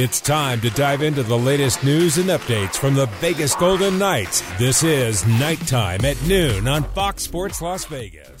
It's time to dive into the latest news and updates from the Vegas Golden Knights. This is Knight Time at noon on Fox Sports Las Vegas.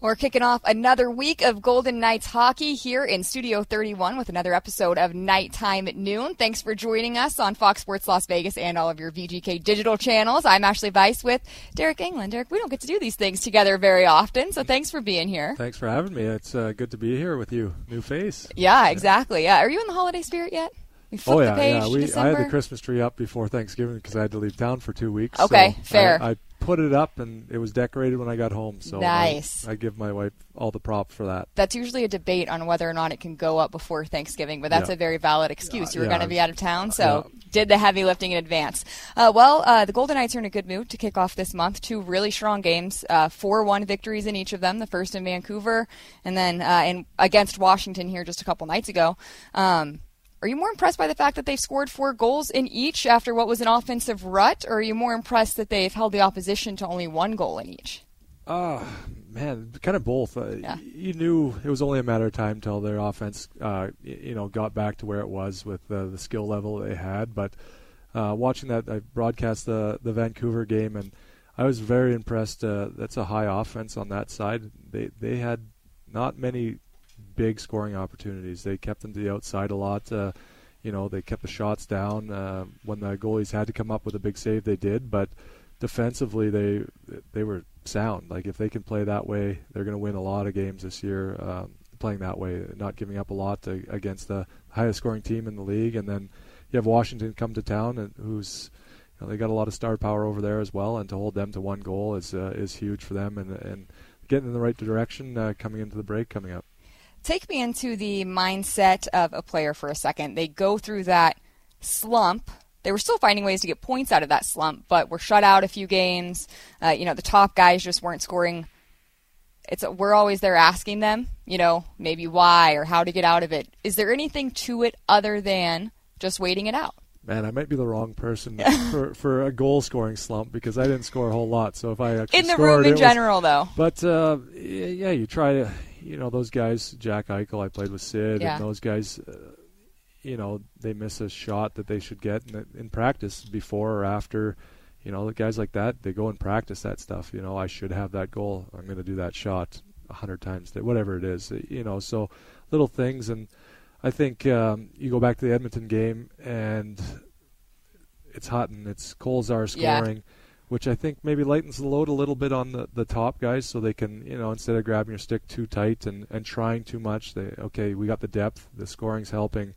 We're kicking off another week of Golden Knights hockey here in Studio 31 with another episode of Knight Time at Noon. Thanks for joining us on Fox Sports Las Vegas and all of your VGK digital channels. I'm Ashali Vise with Deryk Engelland. Deryk, we don't get to do these things together very often, so thanks for being here. Thanks for having me. It's uh, good to be here with you. New face. Yeah, exactly. Yeah. Are you in the holiday spirit yet? We oh yeah, the page yeah. We, I had the Christmas tree up before Thanksgiving because I had to leave town for two weeks. Okay, so fair. I, I put it up and it was decorated when I got home. So nice. I, I, give my wife all the props for that. That's usually a debate on whether or not it can go up before Thanksgiving, but that's yeah. a very valid excuse. You were yeah, going to be out of town, so did the heavy lifting in advance. Uh, well, uh, the Golden Knights are in a good mood to kick off this month. Two really strong games, uh, four-one victories in each of them. The first in Vancouver, and then uh, in against Washington here just a couple nights ago. Um, are you more impressed by the fact that they've scored four goals in each after what was an offensive rut, or are you more impressed that they've held the opposition to only one goal in each? Uh, man, kind of both. Uh, yeah. You knew it was only a matter of time until their offense, uh, you know, got back to where it was with uh, the skill level they had. But uh, watching that, I broadcast the the Vancouver game, and I was very impressed. Uh, that's a high offense on that side. They they had not many big scoring opportunities. They kept them to the outside a lot. Uh, you know, they kept the shots down. Uh, when the goalies had to come up with a big save, they did. But defensively, they they were sound. Like if they can play that way, they're going to win a lot of games this year. Um, playing that way, not giving up a lot to, against the highest scoring team in the league, and then you have Washington come to town, and who's you know, they got a lot of star power over there as well, and to hold them to one goal is uh, is huge for them, and and getting in the right direction uh, coming into the break coming up. Take me into the mindset of a player for a second. They go through that slump. They were still finding ways to get points out of that slump, but were shut out a few games. Uh, you know, the top guys just weren't scoring. It's a, we're always there asking them, you know, maybe why or how to get out of it. Is there anything to it other than just waiting it out? Man, I might be the wrong person for, for a goal scoring slump because I didn't score a whole lot. So if I actually in the scored, room in was, general, though. But uh, yeah, you try to you know those guys, Jack Eichel, I played with Sid, yeah. and those guys, uh, you know, they miss a shot that they should get in, in practice before or after. You know, the guys like that, they go and practice that stuff. You know, I should have that goal. I'm going to do that shot a hundred times, whatever it is. You know, so little things, and I think um, you go back to the Edmonton game, and it's hot and it's Kolesar scoring. Yeah which I think maybe lightens the load a little bit on the, the top guys so they can, you know, instead of grabbing your stick too tight and, and trying too much, they okay, we got the depth, the scoring's helping.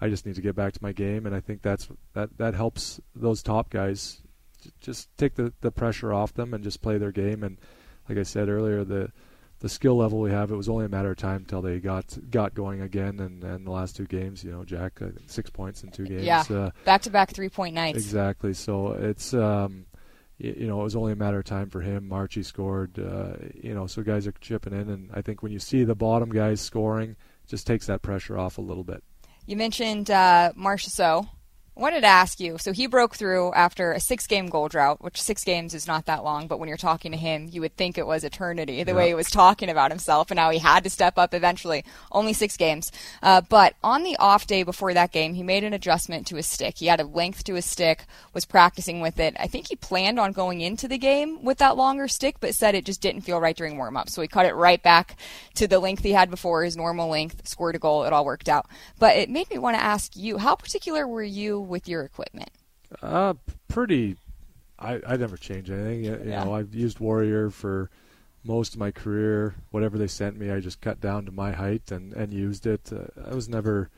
I just need to get back to my game and I think that's that that helps those top guys just take the, the pressure off them and just play their game and like I said earlier, the the skill level we have, it was only a matter of time until they got got going again. And, and the last two games, you know, Jack six points in two games. Yeah, uh, back to back three point nights. Exactly. So it's um, you know, it was only a matter of time for him. Marchie scored, uh, you know, so guys are chipping in, and I think when you see the bottom guys scoring, just takes that pressure off a little bit. You mentioned uh, I wanted to ask you. So he broke through after a six-game goal drought, which six games is not that long, but when you're talking to him, you would think it was eternity. The yeah. way he was talking about himself and how he had to step up eventually. Only six games, uh, but on the off day before that game, he made an adjustment to his stick. He had a length to his stick, was practicing with it. I think he planned on going into the game with that longer stick, but said it just didn't feel right during warm-up, so he cut it right back to the length he had before, his normal length. Scored a goal. It all worked out. But it made me want to ask you, how particular were you with your equipment? Uh, pretty. I I never change anything. You, yeah. know, I've used Warrior for most of my career. Whatever they sent me, I just cut down to my height and and used it. Uh, I was never.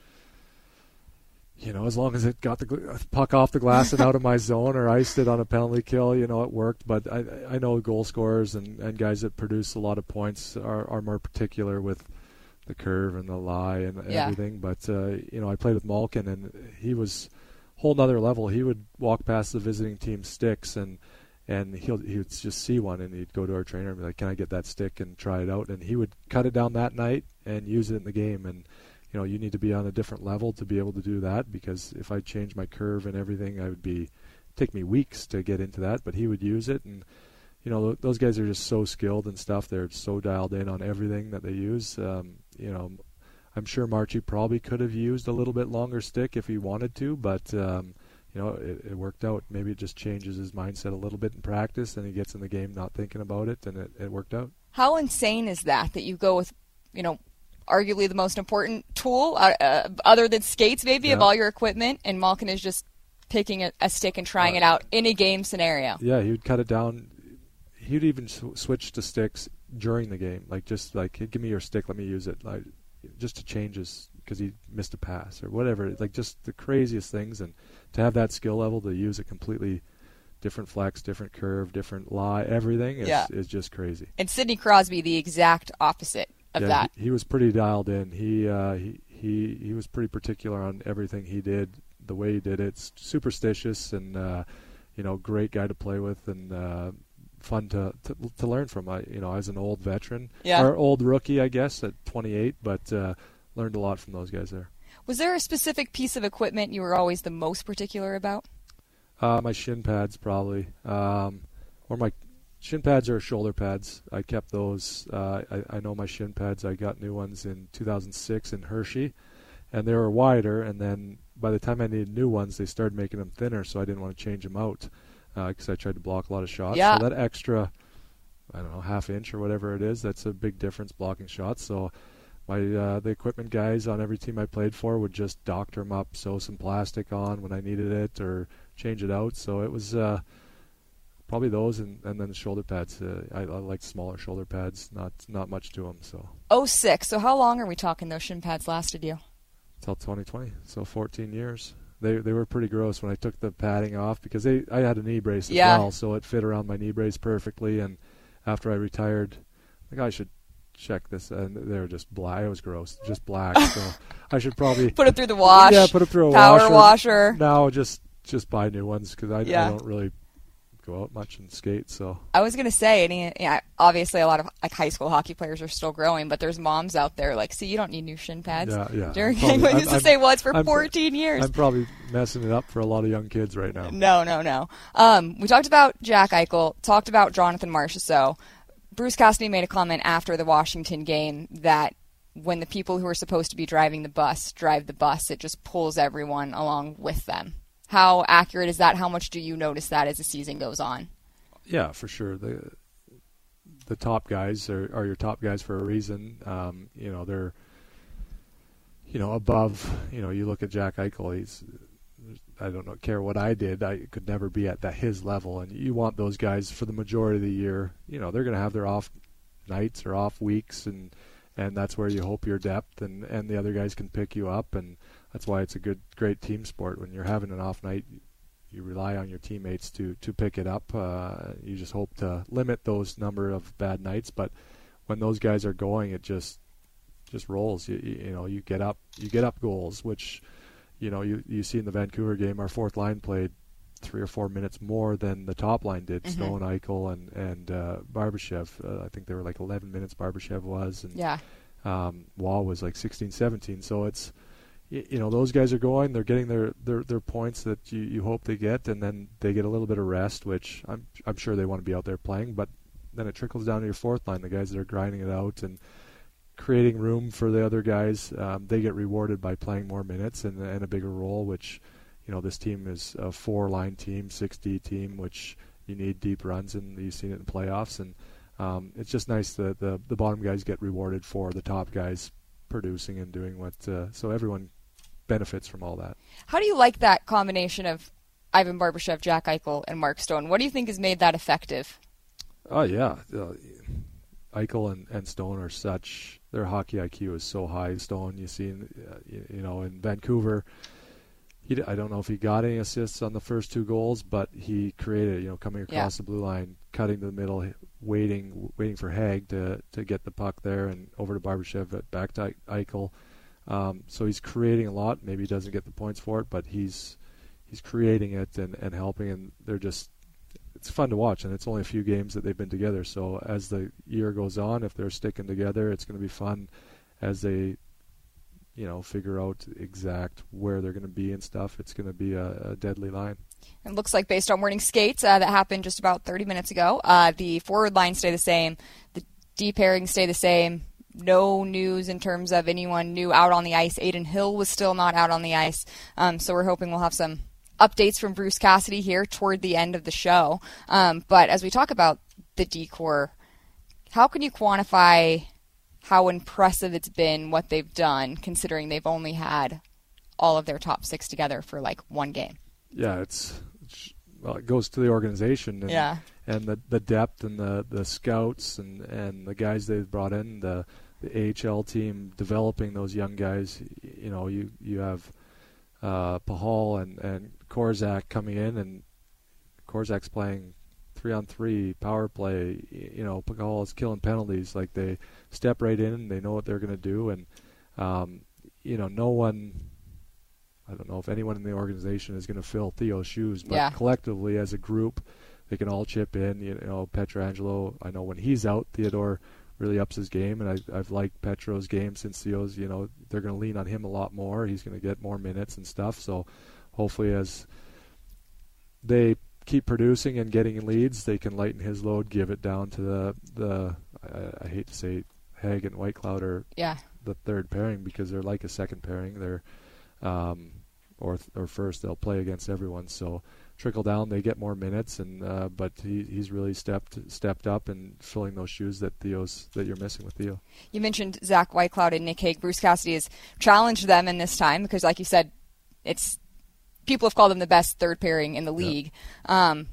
You know, as long as it got the puck off the glass and out of my zone, or iced it on a penalty kill, you know, it worked. But I, I know goal scorers and, and guys that produce a lot of points are, are more particular with the curve and the lie and yeah. everything. But uh, you know, I played with Malkin, and he was whole nother level. He would walk past the visiting team sticks and and he'll he would just see one and he'd go to our trainer and be like, "Can I get that stick and try it out?" And he would cut it down that night and use it in the game. And you know, you need to be on a different level to be able to do that because if I change my curve and everything, I would be take me weeks to get into that. But he would use it and. You know those guys are just so skilled and stuff. They're so dialed in on everything that they use. Um, you know, I'm sure Marchie probably could have used a little bit longer stick if he wanted to, but um, you know it, it worked out. Maybe it just changes his mindset a little bit in practice, and he gets in the game not thinking about it, and it, it worked out. How insane is that that you go with, you know, arguably the most important tool uh, uh, other than skates, maybe, Yeah. of all your equipment, and Malkin is just picking a, a stick and trying Uh, it out in a game scenario. Yeah, he would cut it down. He'd even sw- switch to sticks during the game, like just like "Hey, give me your stick, let me use it, like just to change his because he missed a pass or whatever. Like just the craziest things, and to have that skill level to use a completely different flex, different curve, different lie, everything is Yeah. is just crazy. And Sidney Crosby, the exact opposite of yeah, that. He, he was pretty dialed in. He, uh, he he he was pretty particular on everything he did, the way he did it. S- Superstitious and uh, you know, great guy to play with and uh, fun to, to to learn from. I you know, as an old veteran Yeah. or old rookie, I guess at 28, but uh, learned a lot from those guys there. Was there a specific piece of equipment you were always the most particular about? Uh, my shin pads probably, um, or my shin pads or shoulder pads. I kept those. Uh, I, I know my shin pads. I got new ones in 2006 in Hershey, and they were wider. And then by the time I needed new ones, they started making them thinner, so I didn't want to change them out because I tried to block a lot of shots. Yeah. So that extra, I don't know, half inch or whatever it is, that's a big difference blocking shots. So. My uh, the equipment guys on every team I played for would just doctor them up, sew some plastic on when I needed it, or change it out. So it was uh, probably those, and, and then the shoulder pads. Uh, I, I like smaller shoulder pads, not not much to them. So oh six. So how long are we talking those shin pads lasted you? till 2020, so 14 years. They they were pretty gross when I took the padding off because they I had a knee brace as Yeah. well, so it fit around my knee brace perfectly. And after I retired, I think I should check this, and they were just black. It was gross, just black. so I should probably Put it through the wash. yeah put it through a power washer. washer. No, just just buy new ones because I, Yeah. I don't really go out much and skate. So I was gonna say, any, yeah, obviously a lot of like high school hockey players are still growing, but there's moms out there like, see, you don't need new shin pads. yeah, yeah. During I'm probably- used to I'm- say, well, it's for I'm- 14 years. I'm probably messing it up for a lot of young kids right now. No, no, no. Um, we talked about Jack Eichel, talked about Jonathan Marchessault. Bruce Cassidy made a comment after the Washington game that when the people who are supposed to be driving the bus drive the bus, it just pulls everyone along with them. How accurate is that? How much do you notice that as the season goes on? Yeah, for sure. The the top guys are, are your top guys for a reason. Um, you know, they're you know above. You know, you look at Jack Eichel. He's I don't know care what I did. I could never be at that his level. And you want those guys for the majority of the year. You know, they're going to have their off nights or off weeks, and and that's where you hope your depth and and the other guys can pick you up. And that's why it's a good great team sport. When you're having an off night, you rely on your teammates to to pick it up. Uh, you just hope to limit those number of bad nights, but when those guys are going, it just just rolls. You, you, know, you get up, you get up goals, which you know you you see in the Vancouver game. Our fourth line played three or four minutes more than the top line did. Mhm. Stone, Eichel, and and uh, Barbashev. Uh, I think they were like 11 minutes. Barbashev was, and Yeah. um, Wall was like 16, 17. So it's you know those guys are going, they're getting their, their, their points that you, you hope they get, and then they get a little bit of rest, which I'm I'm sure they want to be out there playing, but then it trickles down to your fourth line, the guys that are grinding it out and creating room for the other guys. Um, they get rewarded by playing more minutes and, and a bigger role, which you know this team is a four line team, 6D team, which you need deep runs, and you've seen it in playoffs, and um, it's just nice that the the bottom guys get rewarded for the top guys producing and doing what. Uh, so everyone benefits from all that. How do you like that combination of Ivan Barbashev, Jack Eichel, and Mark Stone? What do you think has made that effective? Oh yeah, uh, Eichel and, and Stone are such. Their hockey IQ is so high. Stone, you see, in, uh, you, you know, in Vancouver. He, I don't know if he got any assists on the first two goals, but he created, you know, coming across Yeah. the blue line, cutting to the middle, waiting, waiting for Hague to to get the puck there and over to Barbashev, back to Eichel. Um, so he's creating a lot. Maybe he doesn't get the points for it, but he's he's creating it and, and helping. And they're just it's fun to watch. And it's only a few games that they've been together. So as the year goes on, if they're sticking together, it's going to be fun as they you know figure out exact where they're going to be and stuff. It's going to be a, a deadly line. It looks like based on morning skates uh, that happened just about 30 minutes ago, uh, the forward lines stay the same, the D pairings stay the same. No news in terms of anyone new out on the ice. Adin Hill was still not out on the ice, um, so we're hoping we'll have some updates from Bruce Cassidy here toward the end of the show. Um, but as we talk about the decor, how can you quantify how impressive it's been what they've done, considering they've only had all of their top six together for like one game? Yeah, it's, it's well, it goes to the organization. And, yeah. And the the depth and the, the scouts and, and the guys they've brought in the the AHL team developing those young guys. You know, you you have uh, Pachal and and Korczak coming in, and Korczak's playing three on three power play. You know, Pachal is killing penalties. Like they step right in, they know what they're going to do, and um, you know, no one. I don't know if anyone in the organization is going to fill Theo's shoes, but yeah. collectively as a group, they can all chip in. You know, Pietrangelo. I know when he's out, Theodore really ups his game, and I, I've liked Petro's game since Theo's. You know, they're going to lean on him a lot more. He's going to get more minutes and stuff. So hopefully, as they keep producing and getting leads, they can lighten his load, give it down to the the. I, I hate to say, Hague and Whitecloud are yeah. the third pairing because they're like a second pairing. They're um, or or first they'll play against everyone. So trickle down, they get more minutes, and uh, but he, he's really stepped stepped up and filling those shoes that Theo's that you're missing with Theo. You mentioned Zach Whitecloud and Nick Hague. Bruce Cassidy has challenged them in this time because, like you said, it's people have called them the best third pairing in the league. Yeah. Um,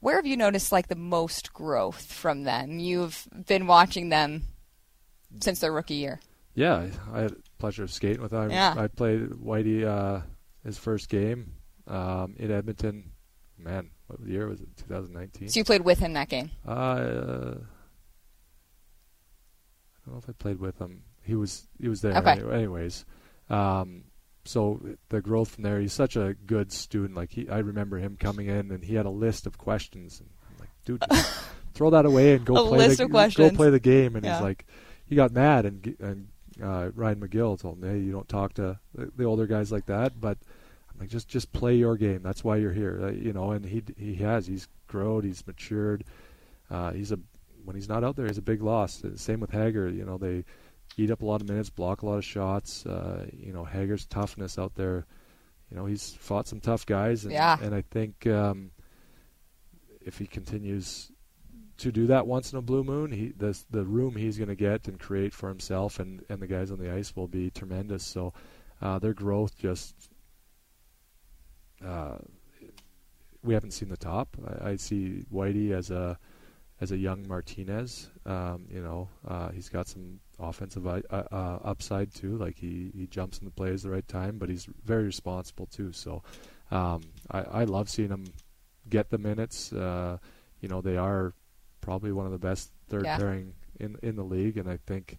where have you noticed like the most growth from them? You've been watching them since their rookie year. Yeah, I had the pleasure of skating with them. Yeah. I played Whitey uh, his first game um, in Edmonton. Man, what year was it? 2019. So you played with him that game? Uh, I don't know if I played with him. He was he was there. Okay. Anyways, um, so the growth from there. He's such a good student. Like he, I remember him coming in and he had a list of questions. And I'm like, dude, throw that away and go a play list the of questions. go play the game. And yeah. he's like, he got mad and and uh, Ryan McGill told me, hey, you don't talk to the, the older guys like that. But I'm like, just just play your game. That's why you're here. Uh, you know, and he he has. He's grown. He's matured. Uh, he's a when he's not out there, he's a big loss. Same with Hager. You know, they eat up a lot of minutes, block a lot of shots. Uh, you know, Hager's toughness out there. You know, he's fought some tough guys, and, yeah. and I think um, if he continues to do that once in a blue moon, he the the room he's going to get and create for himself and and the guys on the ice will be tremendous. So uh, their growth just. Uh, we haven't seen the top. I, I see Whitey as a as a young Martinez. Um, you know, uh, he's got some offensive uh, uh, upside too. Like he, he jumps in the plays the right time, but he's very responsible too. So um, I, I love seeing him get the minutes. Uh, you know, they are probably one of the best third yeah. pairing in in the league, and I think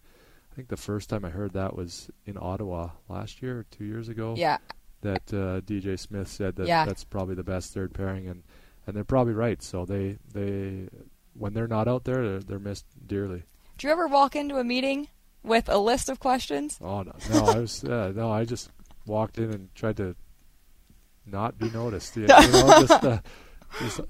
I think the first time I heard that was in Ottawa last year or two years ago. Yeah. That uh, DJ Smith said that yeah. that's probably the best third pairing, and and they're probably right. So they they when they're not out there, they're, they're missed dearly. Do you ever walk into a meeting with a list of questions? Oh no, no, I was uh, no, I just walked in and tried to not be noticed. You, know, just, uh,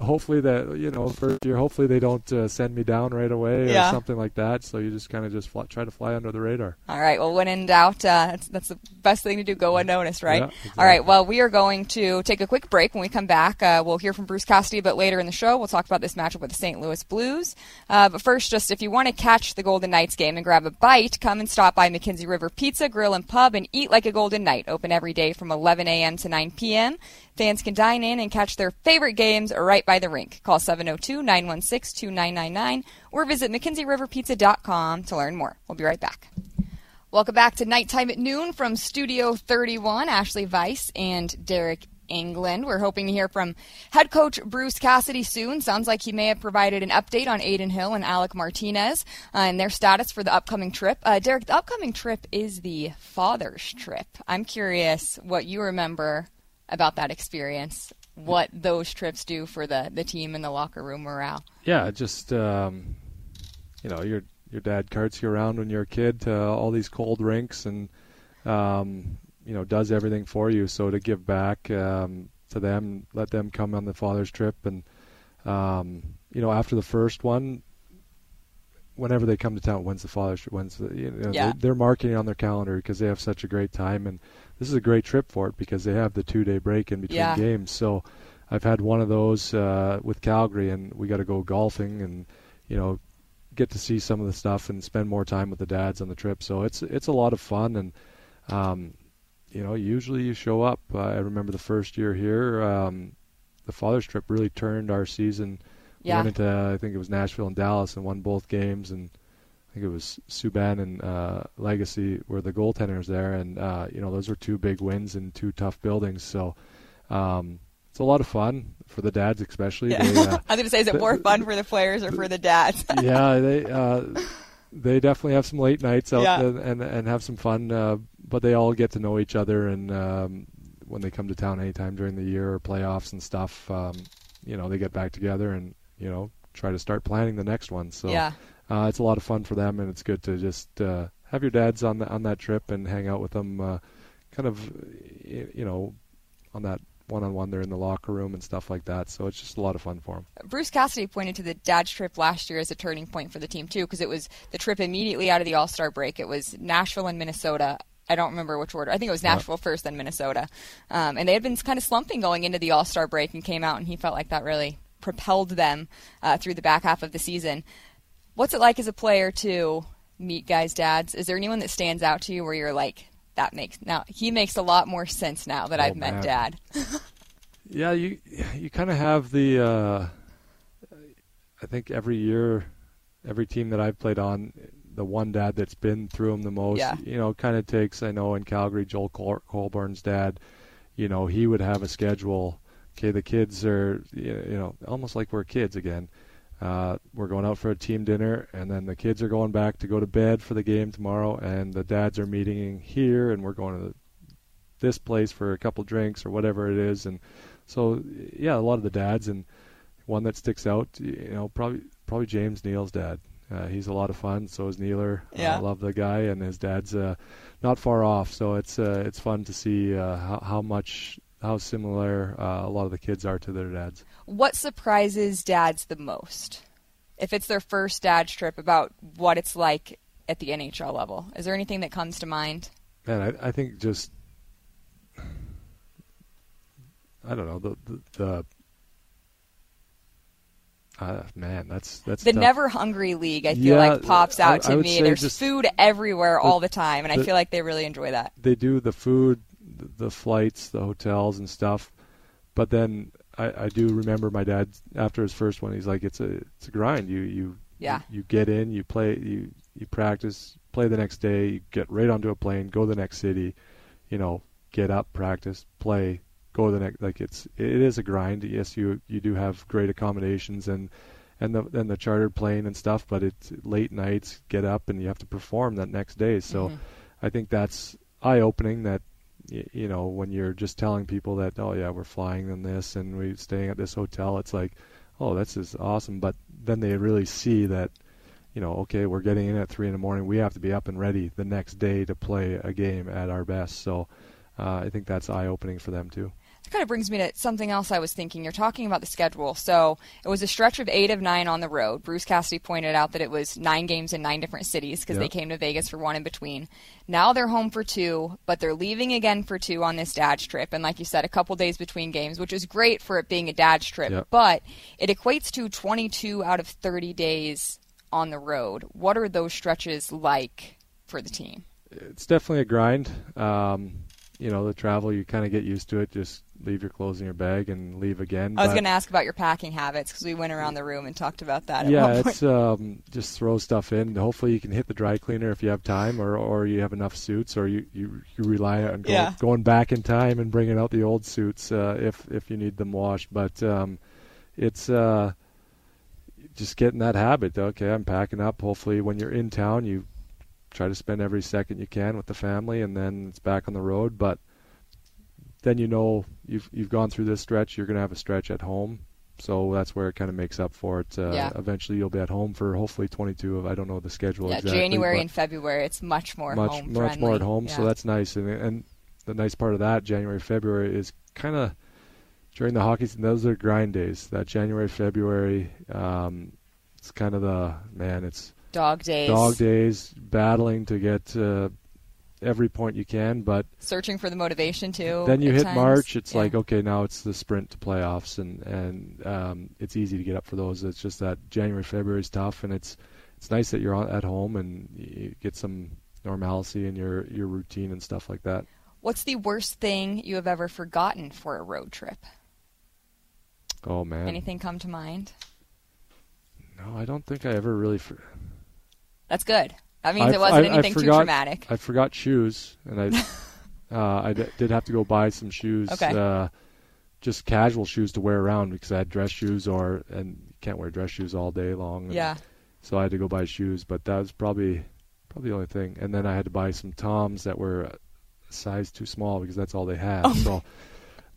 hopefully that you know first year, hopefully they don't uh, send me down right away yeah. or something like that. So you just kind of just fly, try to fly under the radar. All right. Well, when in doubt, uh, that's, that's the best thing to do. Go unnoticed, right? Yeah, exactly. All right. Well, we are going to take a quick break. When we come back, uh, we'll hear from Bruce Cassidy a bit later in the show. We'll talk about this matchup with the St. Louis Blues. Uh, but first, just if you want to catch the Golden Knights game and grab a bite, come and stop by McKenzie River Pizza, Grill, and Pub and eat like a Golden Knight. Open every day from 11 a.m. to 9 p.m. Fans can dine in and catch their favorite games right by the rink. Call 702-916-2999 or visit McKenzieRiverPizza.com to learn more. We'll be right back. Welcome back to Knight Time at Noon from Studio 31. Ashali Vise and Deryk Engelland. We're hoping to hear from head coach Bruce Cassidy soon. Sounds like he may have provided an update on Adin Hill and Alec Martinez uh, and their status for the upcoming trip. Uh, Deryk, the upcoming trip is the father's trip. I'm curious what you remember about that experience, what those trips do for the, the team and the locker room morale. Yeah, just um, you know, your your dad carts you around when you're a kid to all these cold rinks and um, you know does everything for you. So to give back um, to them, let them come on the father's trip, and um, you know after the first one, whenever they come to town, when's the Father's Trip? When's the, you know, Yeah. they're, they're marking on their calendar because they have such a great time, and this is a great trip for it because they have the two day break in between Yeah. games. So I've had one of those uh, with Calgary, and we got to go golfing and you know get to see some of the stuff and spend more time with the dads on the trip. So it's it's a lot of fun, and um, you know usually you show up. Uh, I remember the first year here, um, the Father's Trip really turned our season. Yeah. went into I think it was Nashville and Dallas and won both games, and I think it was Subban and uh, Lagace were the goaltenders there, and uh, you know those were two big wins in two tough buildings. So um, it's a lot of fun for the dads, especially. Yeah. They, uh, I was going to say, is it more fun for the players or for the dads? yeah, they uh, they definitely have some late nights out Yeah. and, and and have some fun. Uh, but they all get to know each other, and um, when they come to town anytime during the year or playoffs and stuff, um, you know, they get back together and you know try to start planning the next one. So yeah. uh, it's a lot of fun for them, and it's good to just uh, have your dads on the, on that trip and hang out with them, uh, kind of, you know, on that one-on-one. They're in the locker room and stuff like that. So it's just a lot of fun for them. Bruce Cassidy pointed to the dad's trip last year as a turning point for the team too, because it was the trip immediately out of the All Star break. It was Nashville and Minnesota. I don't remember which order. I think it was Yeah. Nashville first, then Minnesota. Um, and they had been kind of slumping going into the All Star break, and came out, and he felt like that really propelled them uh, through the back half of the season. What's it like as a player to meet guys' dads? Is there anyone that stands out to you where you're like, that makes now he makes a lot more sense now that Oh, I've met man. dad. Yeah, you you kind of have the. Uh, I think every year, every team that I've played on, the one dad that's been through them the most. Yeah. You know, kind of takes. I know in Calgary, Joel Col- Colborne's dad. You know, he would have a schedule. Okay, the kids are. You know, almost like we're kids again. Uh, we're going out for a team dinner, and then the kids are going back to go to bed for the game tomorrow, and the dads are meeting here, and we're going to the, this place for a couple drinks or whatever it is, and so yeah, a lot of the dads, and one that sticks out, you know, probably probably James Neal's dad. Uh, he's a lot of fun. So is Neeler. Yeah. I love the guy, and his dad's uh, not far off. So it's uh, it's fun to see uh, how, how much how similar uh, a lot of the kids are to their dads. What surprises dads the most? If it's their first dad trip, about what it's like at the NHL level. Is there anything that comes to mind? Man, I, I think just I don't know the the, the uh, man, that's that's The tough. Never Hungry League, I feel Yeah, like pops out I to would me. There's food everywhere the- all the time, and I feel like they really enjoy that. they do the food, the, flights, the hotels and stuff. But then I, I do remember my dad after his first one. He's like, it's a it's a grind. You you Yeah. you, you get in, you play, you you practice, play the next day, you get right onto a plane, go to the next city, you know, get up, practice, play, go to the next. Like it's it is a grind. Yes, you you do have great accommodations and and the and the chartered plane and stuff, but it's late nights, get up, and you have to perform that next day. So. Mhm. I think that's eye opening that you know when you're just telling people that oh yeah we're flying in this and we're staying at this hotel it's like oh this is awesome. But then they really see that you know okay we're getting in at three in the morning. We have to be up and ready the next day to play a game at our best. So uh, I think that's eye opening for them too kind of brings me to something else I was thinking. You're talking about the schedule. So it was a stretch of eight of nine on the road. Bruce Cassidy pointed out that it was nine games in nine different cities because they came to Vegas for one in between. Now they're home for two, but they're leaving again for two on this dad's trip. And like you said, a couple days between games, which is great for it being a dad's trip. Yep. But it equates to 22 out of 30 days on the road. What are those stretches like for the team? it's definitely a grind um, you know the travel you kind of get used to it just leave your clothes in your bag and leave again I was going to ask about your packing habits because we went around the room and talked about that. Yeah, it's um, just throw stuff in. Hopefully, you can hit the dry cleaner if you have time, or or you have enough suits, or you you, you rely on go, Yeah. going back in time and bringing out the old suits uh, if if you need them washed. But um, it's uh, just getting that habit. Okay, I'm packing up. Hopefully, when you're in town, you try to spend every second you can with the family, and then it's back on the road. But then you know you've you've gone through this stretch. You're going to have a stretch at home, so that's where it kind of makes up for it. Uh, Yeah. Eventually, you'll be at home for hopefully 22 of I don't know the schedule yeah, exactly. January and February, it's much more much home much more at home, so that's nice. And and the nice part of that January February is kind of during the hockey season. Those are grind days. That January February, um, it's kind of the man. It's Dog days. Dog days, battling to get uh, every point you can, but searching for the motivation too. Then you hit times. March, it's yeah. like okay, now it's the sprint to playoffs, and and um, it's easy to get up for those. It's just that January, February is tough, and it's it's nice that you're at home and you get some normalcy in your your routine and stuff like that. What's the worst thing you have ever forgotten for a road trip? Oh man, anything come to mind? No, I don't think I ever really. For- That's good. That means I, it wasn't I, anything I forgot, too traumatic. I forgot shoes, and I uh, I d- did have to go buy some shoes. Okay. Uh, just casual shoes to wear around because I had dress shoes or and you can't wear dress shoes all day long. Yeah. So I had to go buy shoes, but that was probably probably the only thing. And then I had to buy some Toms that were a size too small because that's all they had. Oh. So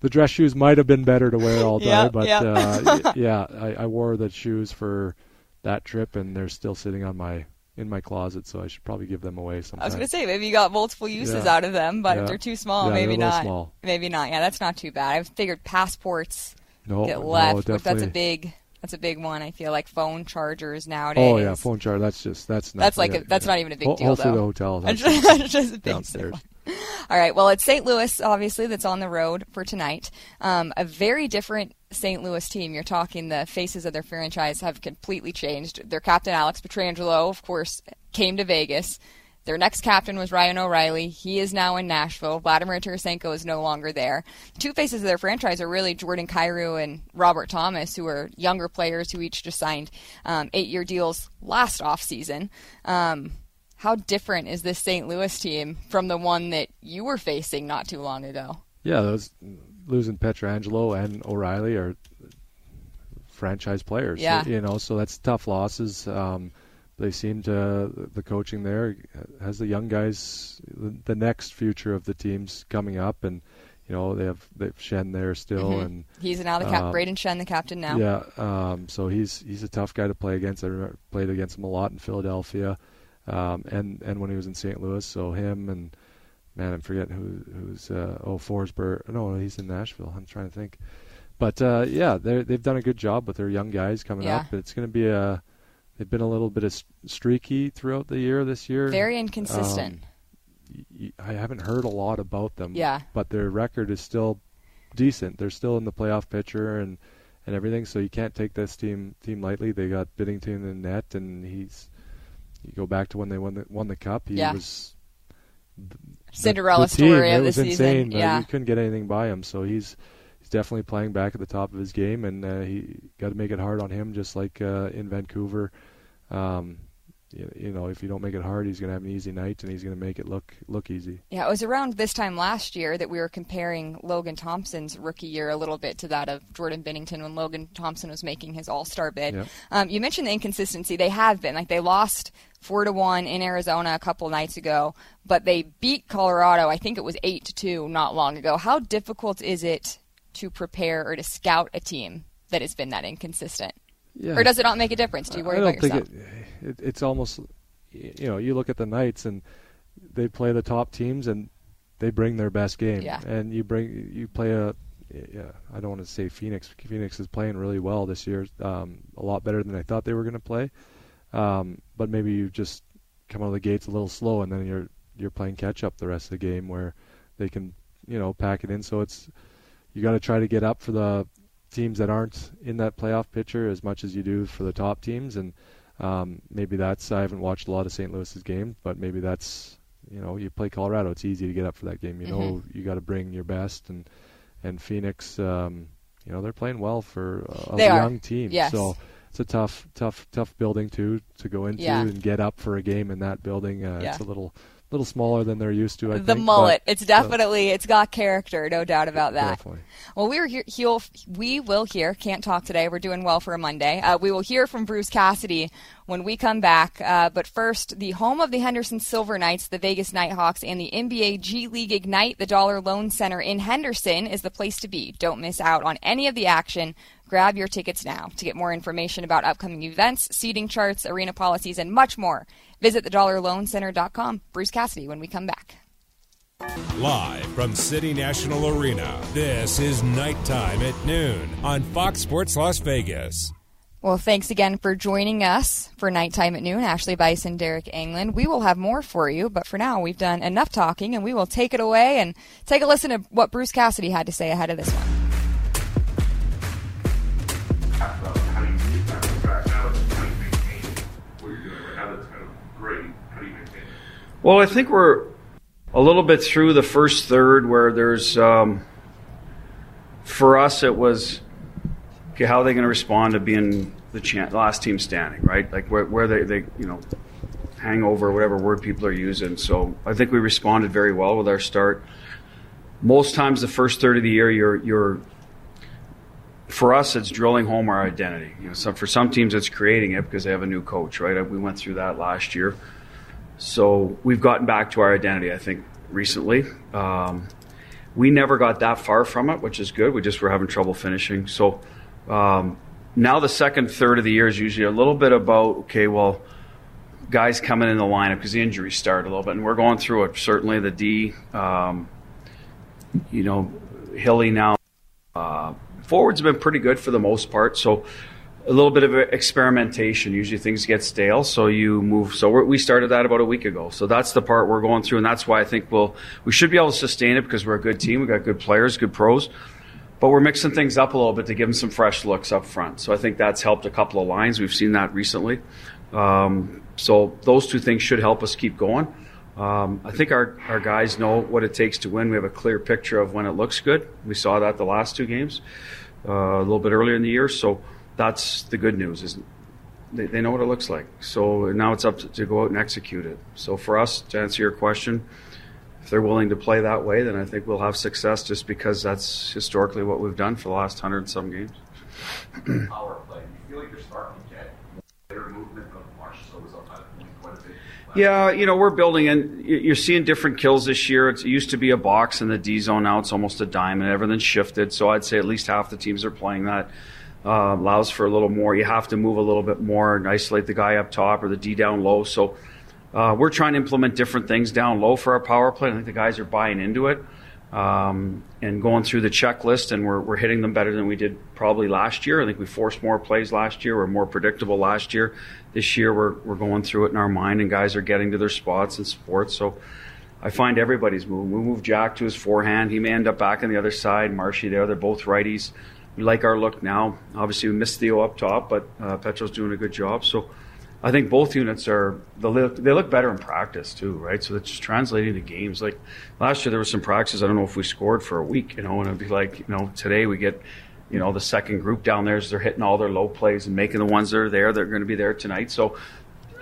the dress shoes might have been better to wear all day, yeah, but yeah, uh, yeah I, I wore the shoes for that trip, and they're still sitting on my in my closet, so I should probably give them away sometime. I was going to say maybe you got multiple uses Yeah. out of them, but Yeah. if they're too small, Yeah, maybe they're a little not. small. Maybe not. Yeah, that's not too bad. I figured passports no, get no, left. which that's a big. That's a big one. I feel like phone chargers nowadays. Oh yeah, phone charger. That's just that's not. That's like a, that's not even a big Ho- deal hopefully though. the hotel. That's That's just, just a big downstairs. All right. Well, it's St. Louis, obviously, that's on the road for tonight. Um, a very different St. Louis team. You're talking the faces of their franchise have completely changed. Their captain, Alex Pietrangelo, of course, came to Vegas. Their next captain was Ryan O'Reilly. He is now in Nashville. Vladimir Tarasenko is no longer there. The two faces of their franchise are really Jordan Kyrou and Robert Thomas, who are younger players who each just signed um, eight-year deals last offseason. Um, how different is this St. Louis team from the one that you were facing not too long ago? Yeah, those losing Pietrangelo and O'Reilly are franchise players. Yeah. you know, so that's tough losses. Um, they seem to the coaching there has the young guys the, next future of the teams coming up, and you know they have they've Schenn there still, Mhm. and He's now the cap- Um, Brayden Schenn, the captain now. Yeah, um, so he's he's a tough guy to play against. I remember, played against him a lot in Philadelphia, um, and and when he was in St. Louis. So him and man, I'm forgetting who who's uh, oh Forsberg. No, he's in Nashville. I'm trying to think. But uh, yeah, they they've done a good job with their young guys coming Yeah. up. It's going to be a they've been a little bit of streaky throughout the year this year. Very inconsistent. Um, y- I haven't heard a lot about them. Yeah. But their record is still decent. They're still in the playoff picture and and everything. So you can't take this team team lightly. They got Binnington in the net, and he's. You go back to when they won the won the cup. He Yeah. was the- Cinderella the team. story it of the was season. insane. Uh, Yeah. you couldn't get anything by him. So he's he's definitely playing back at the top of his game, and uh, he got to make it hard on him, just like uh, in Vancouver. Um, you, you know, if you don't make it hard, he's going to have an easy night, and he's going to make it look look easy. Yeah, it was around this time last year that we were comparing Logan Thompson's rookie year a little bit to that of Jordan Binnington when Logan Thompson was making his All Star bid. Yep. Um, you mentioned the inconsistency. They have been like they lost four to one in Arizona a couple nights ago, but they beat Colorado. I think it was eight to two not long ago. How difficult is it to prepare or to scout a team that has been that inconsistent? Yeah. Or does it not make a difference? Do you worry I don't about think it, it. It's almost, you know, you look at the Knights and they play the top teams and they bring their best game. Yeah. And you bring you play a, yeah. I don't want to say Phoenix. Phoenix is playing really well this year. Um, a lot better than I thought they were going to play. Um, but maybe you just come out of the gates a little slow and then you're you're playing catch up the rest of the game where they can you know pack it in. So it's you got to try to get up for the teams that aren't in that playoff picture as much as you do for the top teams, and um, maybe that's I haven't watched a lot of St. Louis's games, but maybe that's you know you play Colorado, it's easy to get up for that game. You know Mhm. you got to bring your best, and and Phoenix, um, you know they're playing well for a are. young team, Yes. so. It's a tough, tough, tough building too to go into Yeah. and get up for a game in that building. Uh, Yeah. It's a little, little smaller than they're used to. I the think, mullet. but- It's definitely it's got character, no doubt about that. Definitely. Well, we were here. He'll, we will hear. Can't talk today. We're doing well for a Monday. Uh, we will hear from Bruce Cassidy when we come back. Uh, but first, the home of the Henderson Silver Knights, the Vegas Nighthawks, and the NBA G League Ignite, the Dollar Loan Center in Henderson is the place to be. Don't miss out on any of the action. Grab your tickets now. To get more information about upcoming events, seating charts, arena policies, and much more, visit thedollarloancenter.com. Bruce Cassidy when we come back. Live from City National Arena, this is Knight Time at Noon on Fox Sports Las Vegas. Well, thanks again for joining us for Knight Time at Noon. Ashali Vise and Deryk Engelland. We will have more for you, but for now, we've done enough talking and we will take it away and take a listen to what Bruce Cassidy had to say ahead of this one. Well, I think we're a little bit through the first third where there's, um, for us, it was okay, how are they going to respond to being the last team standing, right? Like where, where they, they, you know, hangover, whatever word people are using. So I think we responded very well with our start. Most times, the first third of the year, you're, you're for us, it's drilling home our identity. You know, so for some teams, it's creating it because they have a new coach, right? We went through that last year. So we've gotten back to our identity, I think, recently. Um, we never got that far from it, which is good. We just were having trouble finishing. So um, now the second third of the year is usually a little bit about okay, well, guys coming in the lineup because the injuries start a little bit, and we're going through it. Certainly the D, um, you know, Hilly now. Uh, forwards have been pretty good for the most part, so a little bit of experimentation. Usually things get stale, so you move. So we started that about a week ago. So that's the part we're going through, and that's why I think we'll we should be able to sustain it because we're a good team. We've got good players, good pros but we're mixing things up a little bit to give them some fresh looks up front. So I think that's helped a couple of lines. We've seen that recently. Um, so those two things should help us keep going. Um, I think our, our guys know what it takes to win. We have a clear picture of when it looks good. We saw that the last two games, uh, a little bit earlier in the year. So that's the good news is they, they know what it looks like. So now it's up to, to go out and execute it. So for us, to answer your question, if they're willing to play that way, then I think we'll have success just because that's historically what we've done for the last hundred and some games. Power play. You feel like you're starting to get better movement of Marchessault was up quite a bit. Yeah, you know, we're building and you're seeing different kills this year. It's, it used to be a box in the D zone. Now it's almost a diamond. Everything's shifted. So I'd say at least half the teams are playing that. Uh, allows for a little more. You have to move a little bit more and isolate the guy up top or the D down low. So uh, we're trying to implement different things down low for our power play. I think the guys are buying into it um, and going through the checklist, and we're, we're hitting them better than we did probably last year. I think we forced more plays last year. We're more predictable last year. This year, we're, we're going through it in our mind, and guys are getting to their spots and sports. So I find everybody's moving. We move Jack to his forehand. He may end up back on the other side. Marshy there. They're both righties. We like our look now. Obviously, we missed Theo up top, but uh, Petro's doing a good job. So I think both units are they look, they look better in practice too, right? So it's just translating to games. Like last year, there was some practices. I don't know if we scored for a week, you know, and it'd be like, you know, today we get, you know, the second group down there they're hitting all their low plays and making the ones that are there. They're going to be there tonight. So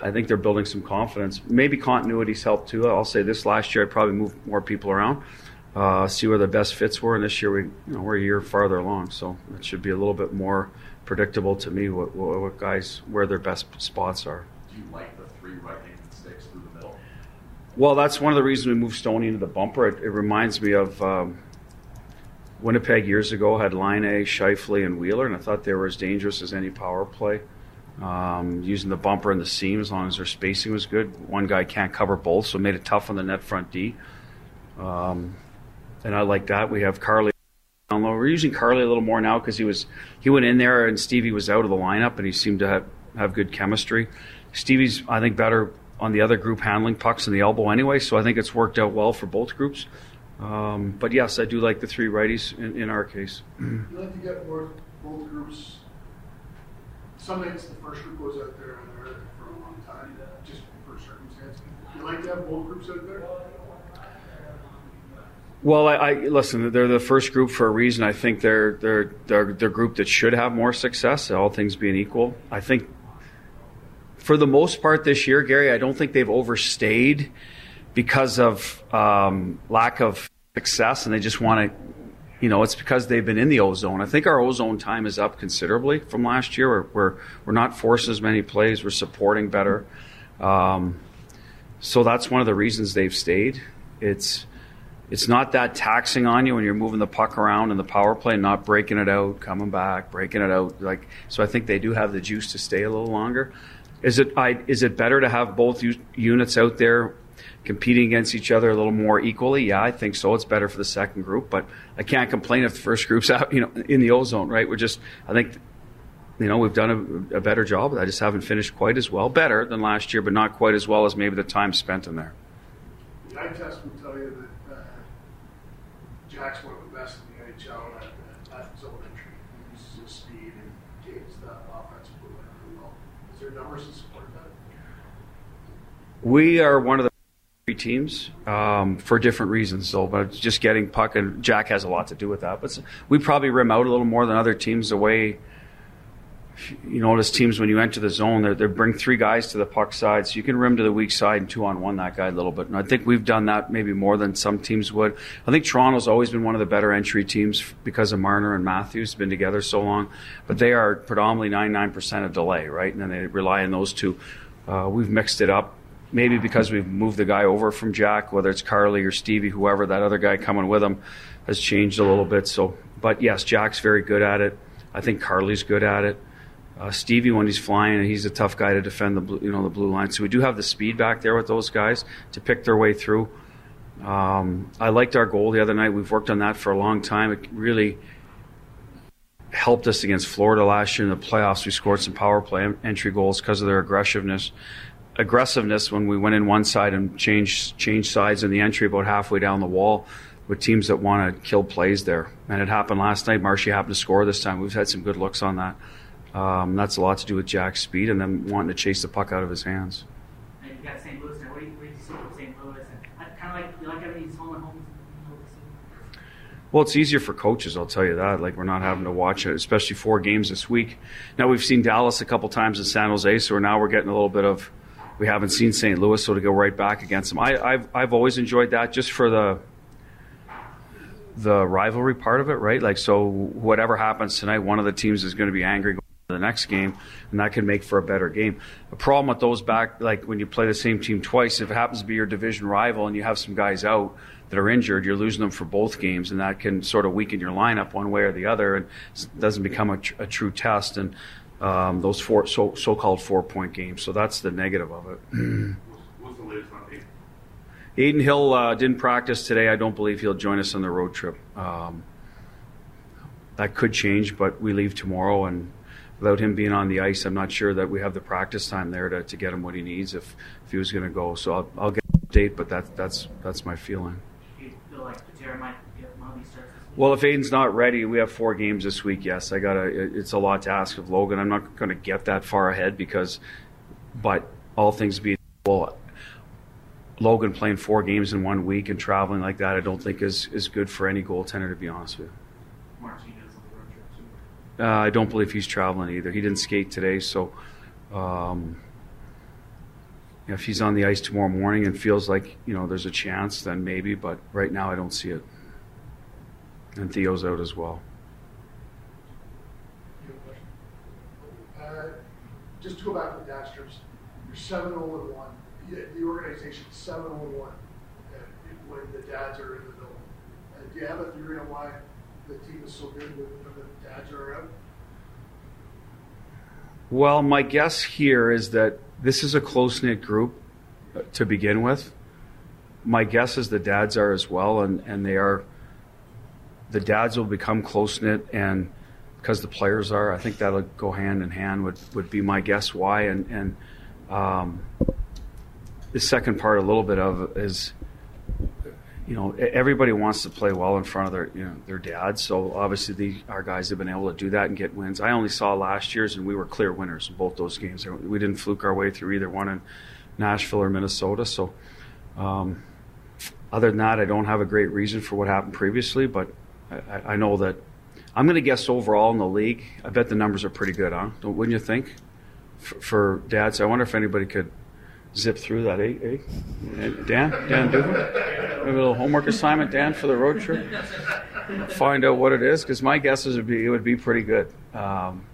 I think they're building some confidence. Maybe continuity's helped too. I'll say this last year, I'd probably moved more people around, uh, see where the best fits were, and this year we, you know, we're a year farther along, so it should be a little bit more predictable to me what, what, what guys where their best spots are. Do you like the three right-handed sticks through the middle? Well, that's one of the reasons we moved Stoney into the bumper. It, it reminds me of um, Winnipeg years ago had Laine, Scheifele, and Wheeler, and I thought they were as dangerous as any power play. Um, using the bumper and the seam as long as their spacing was good. One guy can't cover both, so it made it tough on the net front D. Um, and I like that. We have Carly. We're using Carly a little more now because he was he went in there and Stevie was out of the lineup and he seemed to have, have good chemistry. Stevie's I think better on the other group handling pucks in the elbow anyway, so I think it's worked out well for both groups. Um, but yes, I do like the three righties in, in our case. You like to get more both groups. Some the first group goes out there and they're for a long time, just for circumstance. You like to have both groups out there. Well, I, I listen. They're the first group for a reason. I think they're they're they're the group that should have more success. All things being equal, I think for the most part this year, Gary, I don't think they've overstayed because of um, lack of success, and they just want to. You know, it's because they've been in the ozone. I think our ozone time is up considerably from last year. We're we're, we're not forcing as many plays. We're supporting better. Um, so that's one of the reasons they've stayed. It's it's not that taxing on you when you're moving the puck around in the power play, not breaking it out, coming back, breaking it out. Like so, I think they do have the juice to stay a little longer. Is it I, is it better to have both u- units out there competing against each other a little more equally? Yeah, I think so. It's better for the second group, but I can't complain if the first group's out, you know, in the ozone, right? We're just I think you know, we've done a, a better job. I just haven't finished quite as well. Better than last year, but not quite as well as maybe the time spent in there. The eye test would tell you that Jack's one of the best in the NHL at, at, zone entry. Uses his speed and gains the offensive movement really well. Is there numbers to support that? We are one of the three teams um, for different reasons, though. But just getting puck and Jack has a lot to do with that. But we probably rim out a little more than other teams. The way you notice teams when you enter the zone, they they bring three guys to the puck side, so you can rim to the weak side and two on one that guy a little bit. And I think we've done that maybe more than some teams would. I think Toronto's always been one of the better entry teams because of Marner and Matthews been together so long, but they are predominantly 99% of delay, right? And then they rely on those two. Uh, we've mixed it up. Maybe because we've moved the guy over from Jack, whether it's Carly or Stevie, whoever that other guy coming with him has changed a little bit. So, but yes, Jack's very good at it. I think Carly's good at it. Uh, Stevie, when he's flying, he's a tough guy to defend the blue, you know the blue line. So we do have the speed back there with those guys to pick their way through. Um, I liked our goal the other night. We've worked on that for a long time. It really helped us against Florida last year in the playoffs. We scored some power play entry goals because of their aggressiveness. Aggressiveness when we went in one side and changed changed sides in the entry about halfway down the wall with teams that want to kill plays there. And it happened last night. Marshy happened to score this time. We've had some good looks on that. Um, that's a lot to do with Jack's speed and then wanting to chase the puck out of his hands. And you got St. Louis now. What do you, what do you see St. Louis? And kind of like you like having these home and homes. Well, it's easier for coaches, I'll tell you that. Like we're not having to watch it, especially four games this week. Now we've seen Dallas a couple times in San Jose, so now we're getting a little bit of. We haven't seen St. Louis, so to go right back against them, I, I've I've always enjoyed that just for the the rivalry part of it, right? Like so, whatever happens tonight, one of the teams is going to be angry the next game, and that can make for a better game. The problem with those back, like when you play the same team twice, if it happens to be your division rival and you have some guys out that are injured, you're losing them for both games, and that can sort of weaken your lineup one way or the other, and it doesn't become a, tr- a true test. And um, those four so so-called four-point games, so that's the negative of it. What's the latest on Adin? Adin Hill uh, didn't practice today. I don't believe he'll join us on the road trip. Um, that could change, but we leave tomorrow, and without him being on the ice, I'm not sure that we have the practice time there to, to get him what he needs if, if he was going to go. So I'll, I'll get an update, but that, that's that's my feeling. Do you feel like Jared might get one starts? Well, if Adin's not ready, we have four games this week. Yes, I gotta. It's a lot to ask of Logan. I'm not going to get that far ahead because, but all things being well, Logan playing four games in one week and traveling like that, I don't think is is good for any goaltender. To be honest with you. Martinez on the road trip too. Uh, I don't believe he's traveling either. He didn't skate today, so um, if he's on the ice tomorrow morning and feels like you know there's a chance, then maybe. But right now, I don't see it. And Theo's out as well. You? Uh, just to go back to the dad strips, you're seven and one. The, organization seven zero and one when the dads are in the building. Do you have a theory on why the team is so good when, the dads are out? Well, my guess here is that this is a close knit group uh, to begin with. My guess is the dads are as well, and, and they are. The dads will become close knit, and because the players are, I think that'll go hand in hand. Would would be my guess why, and and um, the second part, a little bit of is, you know, everybody wants to play well in front of their you know their dads. So obviously, the, our guys have been able to do that and get wins. I only saw last year's, and we were clear winners in both those games. We didn't fluke our way through either one in Nashville or Minnesota. So. Um, other than that, I don't have a great reason for what happened previously, but I, I- know that I'm going to guess overall in the league. I bet the numbers are pretty good, huh? Wouldn't you think? For, for dads, I wonder if anybody could zip through that. Eh, eh? Dan, Dan Dugan, maybe a little homework assignment, Dan, for the road trip. Find out what it is, because my guess is it would be, it would be pretty good. Um,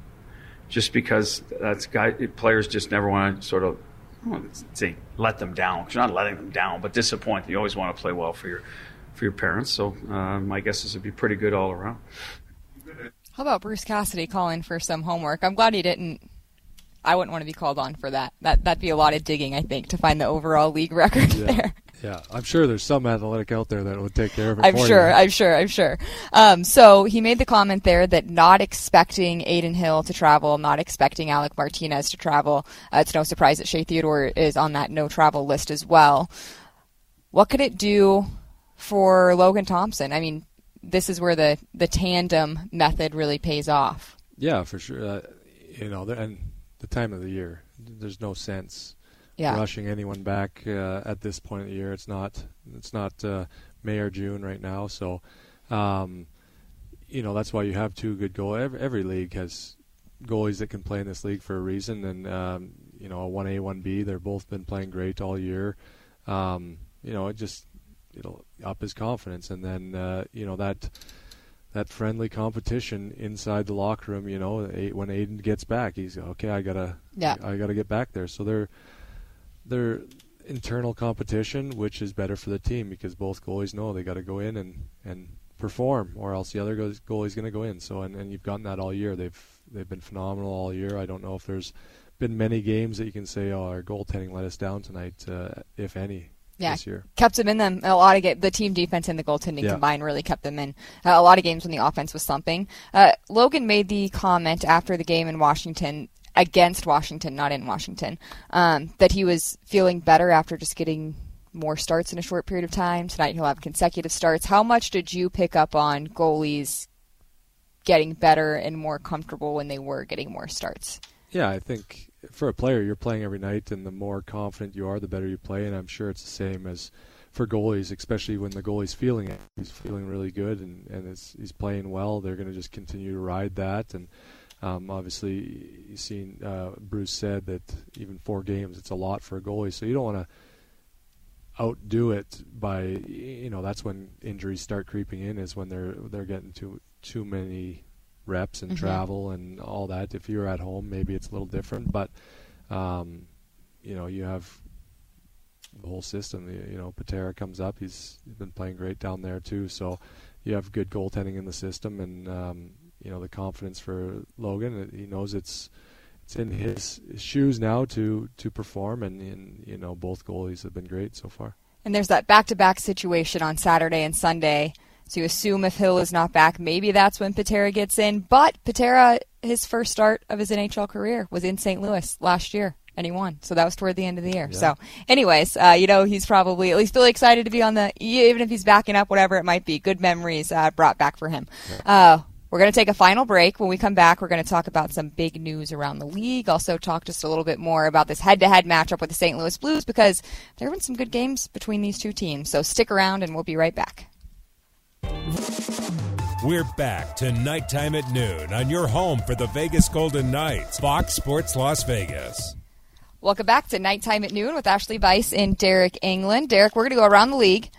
just because that's guy players just never want to sort of say let them down. you're not letting them down, but disappoint. You always want to play well for your for your parents. So uh, my guess is it'd be pretty good all around. How about Bruce Cassidy calling for some homework? I'm glad he didn't. I wouldn't want to be called on for that. That that'd be a lot of digging, I think, to find the overall league record Yeah. there. Yeah, I'm sure there's some athletic out there that would take care of it. I'm sure, You. I'm sure, I'm sure. Um, so he made the comment there that not expecting Adin Hill to travel, not expecting Alec Martinez to travel. Uh, it's no surprise that Shea Theodore is on that no travel list as well. What could it do for Logan Thompson? I mean, this is where the, the tandem method really pays off. Yeah, for sure. Uh, you know, and the time of the year, there's no sense Yeah. rushing anyone back uh, at this point of the year. It's not it's not uh, May or June right now, so um, you know that's why you have two good goal. Every, every league has goalies that can play in this league for a reason, and um, you know a one A one B. They're both been playing great all year. Um, you know it just it'll up his confidence, and then uh, you know that that friendly competition inside the locker room. You know, when Adin gets back, he's okay. I gotta, Yeah. I gotta get back there. So they're they're internal competition, which is better for the team because both goalies know they got to go in and and perform, or else the other goalie's going to go in. So and, and you've gotten that all year. They've they've been phenomenal all year. I don't know if there's been many games that you can say, oh, our goaltending let us down tonight, uh, if any, Yeah. this year. kept them in them. A lot of ga- the team defense and the goaltending Yeah. combined really kept them in uh, a lot of games when the offense was slumping. Uh, Logan made the comment after the game in Washington against Washington, not in Washington, um, that he was feeling better after just getting more starts in a short period of time. Tonight he'll have consecutive starts. How much did you pick up on goalies getting better and more comfortable when they were getting more starts? Yeah, I think for a player, you're playing every night, and the more confident you are, the better you play. And I'm sure it's the same as for goalies, especially when the goalie's feeling it. He's feeling really good, and and he's playing well. They're going to just continue to ride that. And um, obviously, you've seen uh, Bruce said that even four games, it's a lot for a goalie. So you don't want to outdo it by you know that's when injuries start creeping in is when they're they're getting too too many reps and Mhm. travel and all that. If you're at home maybe it's a little different but um you know you have the whole system. You, you know Patera comes up. He's, he's been playing great down there too. So you have good goaltending in the system and um you know the confidence for Logan. He knows it's it's in his shoes now to to perform and, and you know both goalies have been great so far. And there's that back to back situation on Saturday and Sunday. So you assume if Hill is not back, maybe that's when Patera gets in. But Patera, his first start of his NHL career was in St. Louis last year, and he won. So that was toward the end of the year. Yeah. So, anyways, uh, you know, he's probably at least really excited to be on the, even if he's backing up, whatever it might be. Good memories uh, brought back for him. Uh, we're going to take a final break. When we come back, we're going to talk about some big news around the league. Also, talk just a little bit more about this head to head matchup with the St. Louis Blues because there have been some good games between these two teams. So stick around and we'll be right back. We're back to Knight Time at Noon on your home for the Vegas Golden Knights, Fox Sports Las Vegas. Welcome back to Knight Time at Noon with Ashali Vise and Deryk Engelland. Deryk, we're going to go around the league.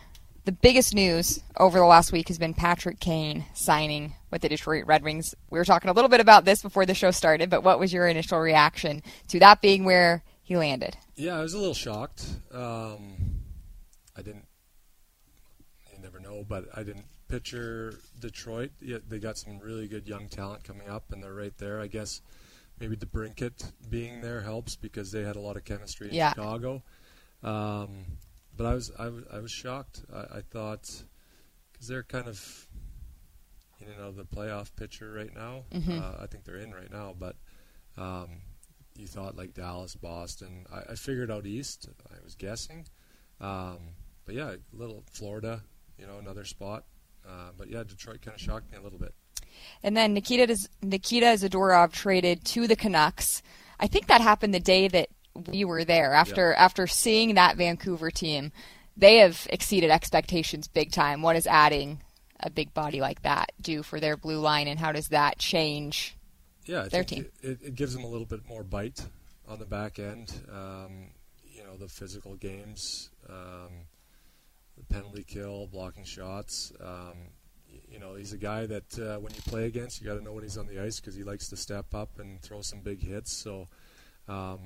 The biggest news over the last week has been Patrick Kane signing with the Detroit Red Wings. We were talking a little bit about this before the show started, but what was your initial reaction to that being where he landed? Yeah, I was a little shocked. Um, I didn't. You never know, but I didn't picture Detroit. Yet they got some really good young talent coming up, and they're right there. I guess maybe DeBrincat being there helps because they had a lot of chemistry in Yeah. Chicago. Um, but I was I was, shocked. I, I thought because they're kind of you know the playoff picture right now. Mhm. Uh, I think they're in right now, but um, you thought like Dallas, Boston. I, I figured out East. I was guessing, um, but yeah, a little Florida. You know, another spot. Uh, but yeah, Detroit kind of shocked me a little bit. And then Nikita Doz- Nikita Zadorov traded to the Canucks. I think that happened the day that we were there. After after seeing that Vancouver team, they have exceeded expectations big time. What is adding a big body like that do for their blue line, and how does that change? Yeah, I Their think It, it, gives them a little bit more bite on the back end. Um, you know, the physical games, um, penalty kill, blocking shots. Um, you know, he's a guy that uh, when you play against, you got to know when he's on the ice because he likes to step up and throw some big hits. So, um,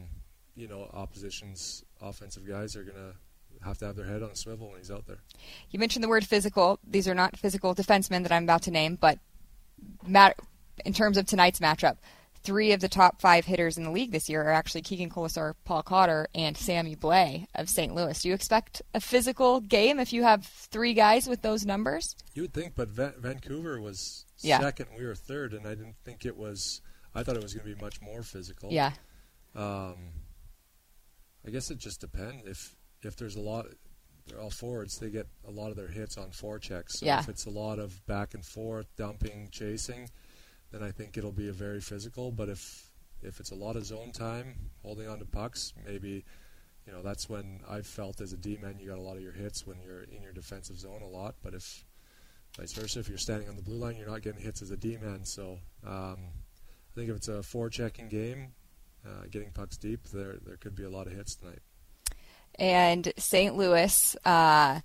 you know, opposition's offensive guys are going to have to have their head on a swivel when he's out there. You mentioned the word physical. These are not physical defensemen that I'm about to name, but in terms of tonight's matchup, three of the top five hitters in the league this year are actually Keegan Kolesar, Paul Cotter, and Sammy Blais of St. Louis. Do you expect a physical game if you have three guys with those numbers? You would think, but Va- Vancouver was Yeah. second, we were third, and I didn't think it was. I thought it was going to be much more physical. Yeah. Um, I guess it just depends. If if there's a lot, they're all forwards. They get a lot of their hits on forechecks. So Yeah. if it's a lot of back and forth, dumping, chasing, then I think it'll be a very physical. But if if it's a lot of zone time, holding on to pucks, maybe you know that's when I've felt as a D man you got a lot of your hits when you're in your defensive zone a lot. But if vice versa, if you're standing on the blue line, you're not getting hits as a D man. So um, I think if it's a forechecking game, uh, getting pucks deep, there there could be a lot of hits tonight. and St. Louis. Uh,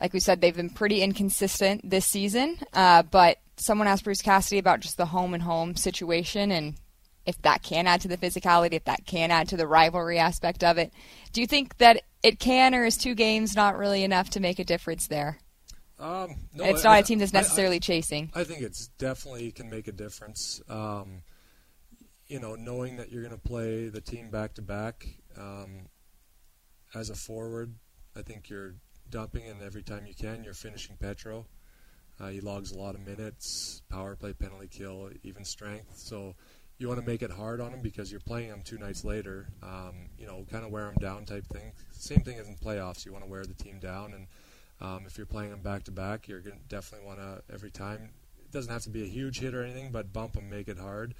like we said, they've been pretty inconsistent this season. Uh, but someone asked Bruce Cassidy about just the home and home situation and if that can add to the physicality, if that can add to the rivalry aspect of it. Do you think that it can, or is two games not really enough to make a difference there? Um, no, it's not I- a team that's I- I- necessarily chasing. I think it's definitely can make a difference. Um, you know, knowing that you're going to play the team back to back um, as a forward, I think you're dumping, and every time you can, you're finishing Petro. Uh, he logs a lot of minutes, power play, penalty kill, even strength. So you want to make it hard on him because you're playing him two nights later. Um, you know, kind of wear him down type thing. Same thing as in playoffs. You want to wear the team down, and um, if you're playing them back to back, you're going to definitely want to every time. It doesn't have to be a huge hit or anything, but bump them, make it hard,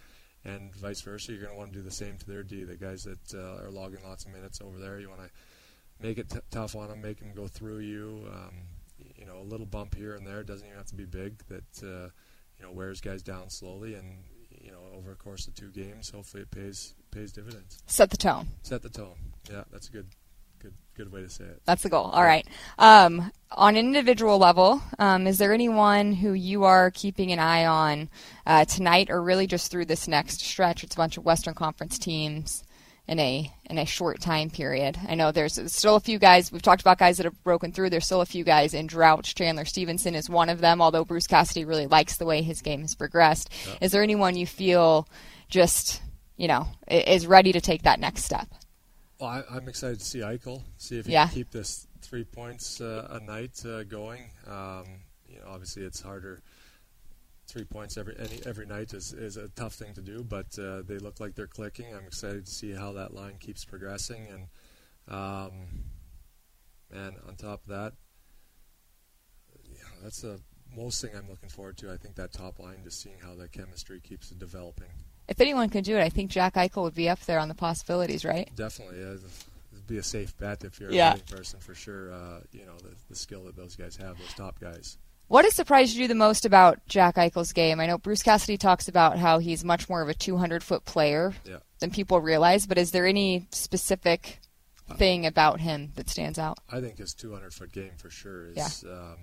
and vice versa. You're going to want to do the same to their D. The guys that uh, are logging lots of minutes over there, you want to make it t- tough on them, make them go through you. Um, you know, a little bump here and there it doesn't even have to be big. That uh, you know wears guys down slowly, and you know over the course of two games, hopefully it pays pays dividends. Set the tone. Set the tone. Yeah, that's a good good good way to say it. That's the goal. All right. Um, on an individual level, um, is there anyone who you are keeping an eye on uh, tonight, or really just through this next stretch? It's a bunch of Western Conference teams in a in a short time period. I know there's still a few guys. We've talked about guys that have broken through. There's still a few guys in drought. Chandler Stephenson is one of them. Although Bruce Cassidy really likes the way his game has progressed. Is there anyone you feel just you know is ready to take that next step? Well, I, I'm excited to see Eichel. See if he Yeah. can keep this three points uh, a night uh, going. Um, you know, obviously it's harder. Three points every any, every night is, is a tough thing to do, but uh, they look like they're clicking. I'm excited to see how that line keeps progressing, and um, man, on top of that, know, that's the most thing I'm looking forward to. I think that top line, just seeing how the chemistry keeps developing. If anyone could do it, I think Jack Eichel would be up there on the possibilities, right? Definitely, uh, it'd be a safe bet if you're Yeah. a betting person for sure. Uh, you know the, the skill that those guys have, those top guys. What has surprised you the most about Jack Eichel's game? I know Bruce Cassidy talks about how he's much more of a 200 foot player Yeah. than people realize, but is there any specific thing about him that stands out? I think his 200 foot game for sure is. Um,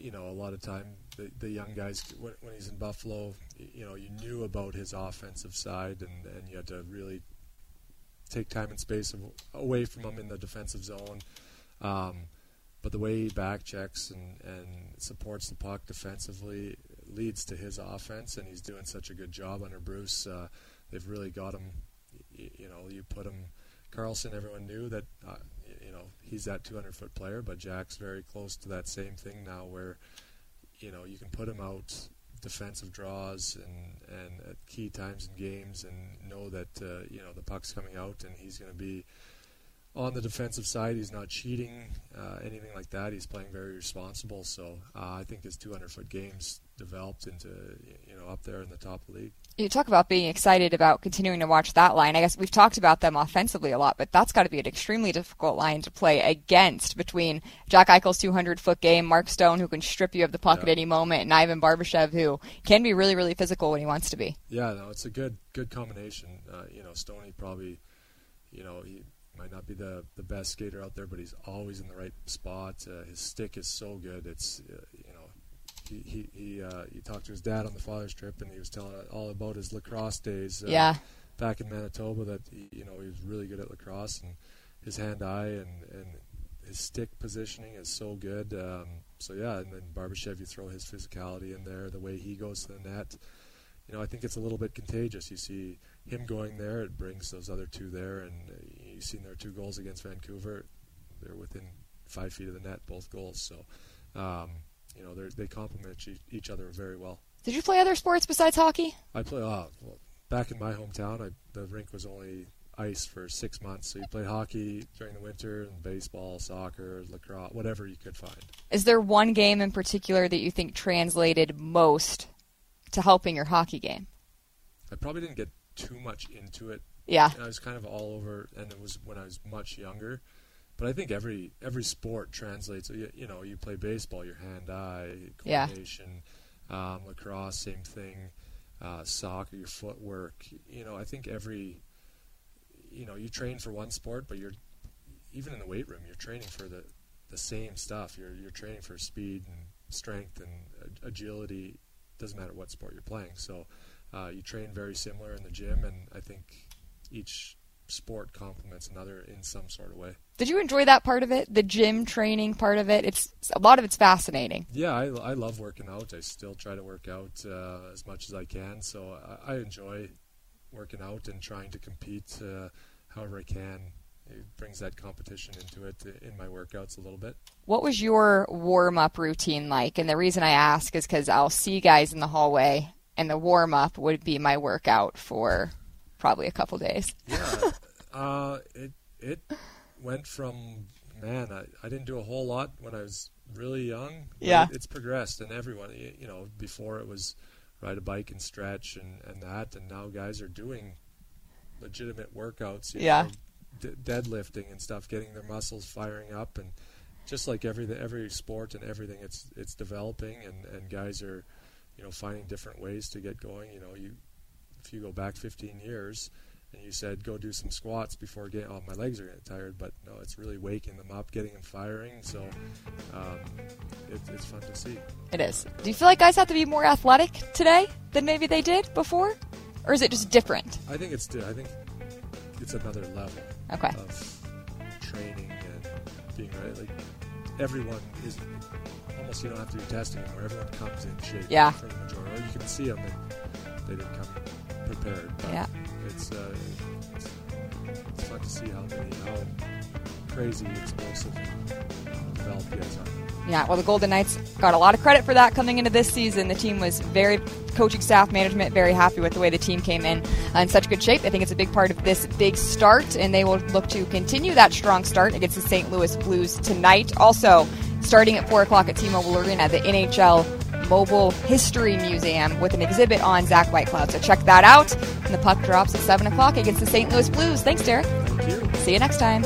you know, a lot of time the, the young guys when, when he's in Buffalo, you know, you knew about his offensive side, and, and you had to really take time and space away from him in the defensive zone. Um, but the way he back checks and, and supports the puck defensively leads to his offense, and he's doing such a good job under Bruce. Uh, they've really got him. y- You know, you put him. Carlson, everyone knew that. Uh, you know, he's that 200 foot player, but Jack's very close to that same thing now, where you know you can put him out defensive draws and and at key times in games, and know that uh, you know the puck's coming out, and he's going to be on the defensive side. He's not cheating, uh, anything like that. He's playing very responsible. So uh, I think his 200 foot games developed into you know up there in the top of the league. You talk about being excited about continuing to watch that line. I guess we've talked about them offensively a lot, but that's got to be an extremely difficult line to play against between Jack Eichel's 200 foot game, Mark Stone, who can strip you of the puck Yeah. at any moment, and Ivan Barbashev, who can be really, really physical when he wants to be. Yeah, no, it's a good good combination. Uh, you know, Stoney probably, you know, he might not be the the best skater out there, but he's always in the right spot. Uh, his stick is so good. It's uh, you know, he he he, uh, he talked to his dad on the father's trip, and he was telling all about his lacrosse days. Uh, Yeah. back in Manitoba, that he, you know he was really good at lacrosse, and his hand-eye and and his stick positioning is so good. Um, so yeah, and then Barbashev, you throw his physicality in there, the way he goes to the net you know, I think it's a little bit contagious. You see him going there, it brings those other two there, and uh, you've seen their two goals against Vancouver. They're within five feet of the net, both goals. So, um, you know, they complement each, other very well. Did you play other sports besides hockey? I play. Uh, well, back in my hometown, I, the rink was only ice for six months. So you play hockey during the winter and baseball, soccer, lacrosse, whatever you could find. Is there one game in particular that you think translated most to helping your hockey game? I probably didn't get too much into it. Yeah. I was kind of all over, and it was when I was much younger. But I think every every sport translates. You, you know, you play baseball, your hand-eye coordination. Yeah. Um, lacrosse, same thing. Uh, soccer, your footwork. You know, I think every you know you train for one sport, but you're even in the weight room, you're training for the the same stuff. You're you're training for speed and strength and agility. Doesn't matter what sport you're playing. So uh, you train very similar in the gym, and I think each sport complements another in some sort of way. Did you enjoy that part of it, the gym training part of it? It's a lot of it's fascinating. Yeah, I, I love working out. I still try to work out uh, as much as I can, so I, I enjoy working out and trying to compete uh, however I can. It brings that competition into it in my workouts a little bit. What was your warm up routine like? And the reason I ask is because I'll see guys in the hallway, and the warm up would be my workout for probably a couple days. Yeah, uh, it it went from man, I, I didn't do a whole lot when I was really young. Yeah, it, it's progressed, and everyone, you know, before it was ride a bike and stretch and, and that. And now guys are doing legitimate workouts. yeah. Know, d- deadlifting and stuff, getting their muscles firing up, and just like every every sport and everything, it's it's developing, and, and guys are, you know, finding different ways to get going. You know, you if you go back 15 years, and you said go do some squats before getting oh my legs are getting tired but no it's really waking them up getting them firing so um, it, it's fun to see. It is. Do you feel like guys have to be more athletic today than maybe they did before? Or is it just different? I think it's i think it's another level okay. of training and being right like everyone is almost you don't have to do testing anymore. Everyone comes in shape yeah. for the majority. Or you can see them and they didn't come prepared yeah it's, uh, it's, it's fun to see how many how crazy explosive and developed guys are. Yeah, well, the Golden Knights got a lot of credit for that coming into this season. The team was very, coaching staff, management, very happy with the way the team came in uh, in such good shape. I think it's a big part of this big start, and they will look to continue that strong start against the St. Louis Blues tonight. Also, starting at 4 o'clock at T-Mobile Arena, the NHL Mobile History Museum with an exhibit on Zach Whitecloud. So check that out. And the puck drops at 7 o'clock against the St. Louis Blues. Thanks, Deryk. Thank you. See you next time.